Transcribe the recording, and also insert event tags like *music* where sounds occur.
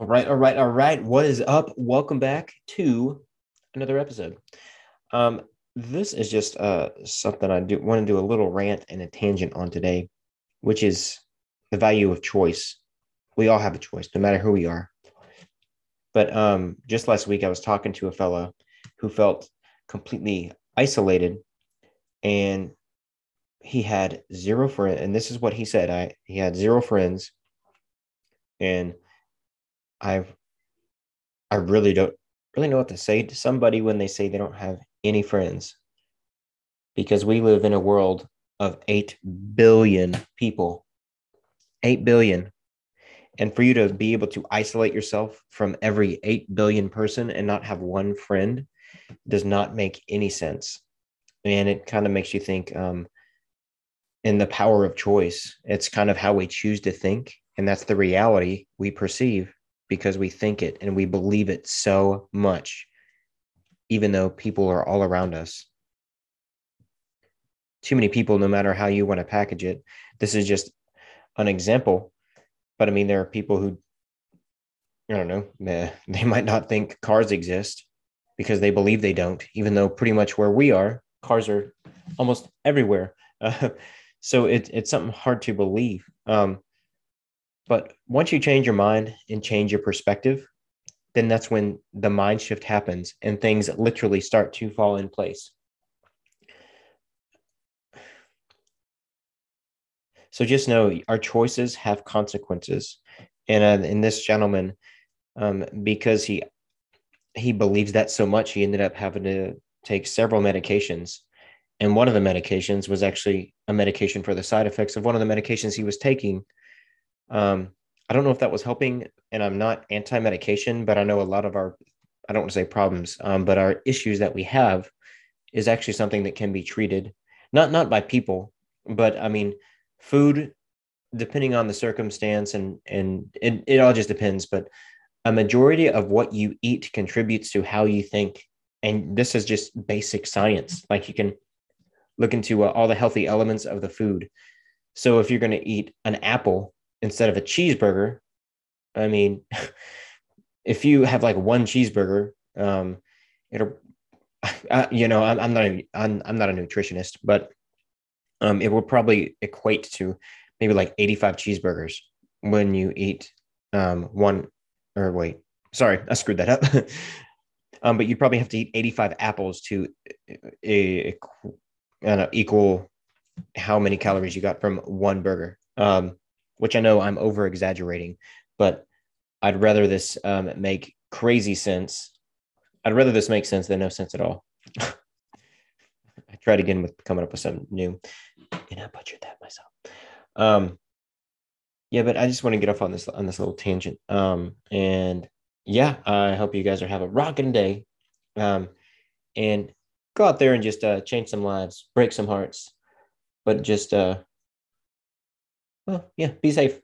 All right, all right, all right. What is up? Welcome back to another episode. Um, this is just uh something I do want to do a little rant and a tangent on today, which is the value of choice. We all have a choice, no matter who we are. But um, just last week, I was talking to a fellow who felt completely isolated, and he had zero friends. And this is what he said: I he had zero friends, and I I really don't really know what to say to somebody when they say they don't have any friends. Because we live in a world of 8 billion people. 8 billion. And for you to be able to isolate yourself from every 8 billion person and not have one friend does not make any sense. And it kind of makes you think um, in the power of choice. It's kind of how we choose to think. And that's the reality we perceive because we think it and we believe it so much, even though people are all around us. Too many people, no matter how you want to package it. This is just an example, but I mean, there are people who, I don't know, *laughs* they might not think cars exist because they believe they don't, even though pretty much where we are, cars are almost everywhere. Uh, *laughs* so it, it's something hard to believe. Um, but once you change your mind and change your perspective, then that's when the mind shift happens and things literally start to fall in place. So just know our choices have consequences. And uh, in this gentleman, um, because he he believes that so much, he ended up having to take several medications. And one of the medications was actually a medication for the side effects of one of the medications he was taking um, I don't know if that was helping, and I'm not anti medication, but I know a lot of our, I don't want to say problems, um, but our issues that we have is actually something that can be treated, not not by people, but I mean, food, depending on the circumstance, and and it, it all just depends. But a majority of what you eat contributes to how you think, and this is just basic science. Like you can look into uh, all the healthy elements of the food. So if you're going to eat an apple instead of a cheeseburger. I mean, *laughs* if you have like one cheeseburger, um, it'll, *laughs* uh, you know, I'm, I'm not, a, I'm, I'm not a nutritionist, but um, it will probably equate to maybe like 85 cheeseburgers when you eat um, one or wait, sorry, I screwed that up. *laughs* um, but you'd probably have to eat 85 apples to uh, uh, equal how many calories you got from one burger. Um, which I know I'm over exaggerating, but I'd rather this um, make crazy sense. I'd rather this make sense than no sense at all. *laughs* I tried again with coming up with something new, and I butchered that myself. Um, yeah, but I just want to get off on this on this little tangent. Um, and yeah, I hope you guys are have a rocking day. Um, and go out there and just uh, change some lives, break some hearts, but just uh, well, yeah, be safe.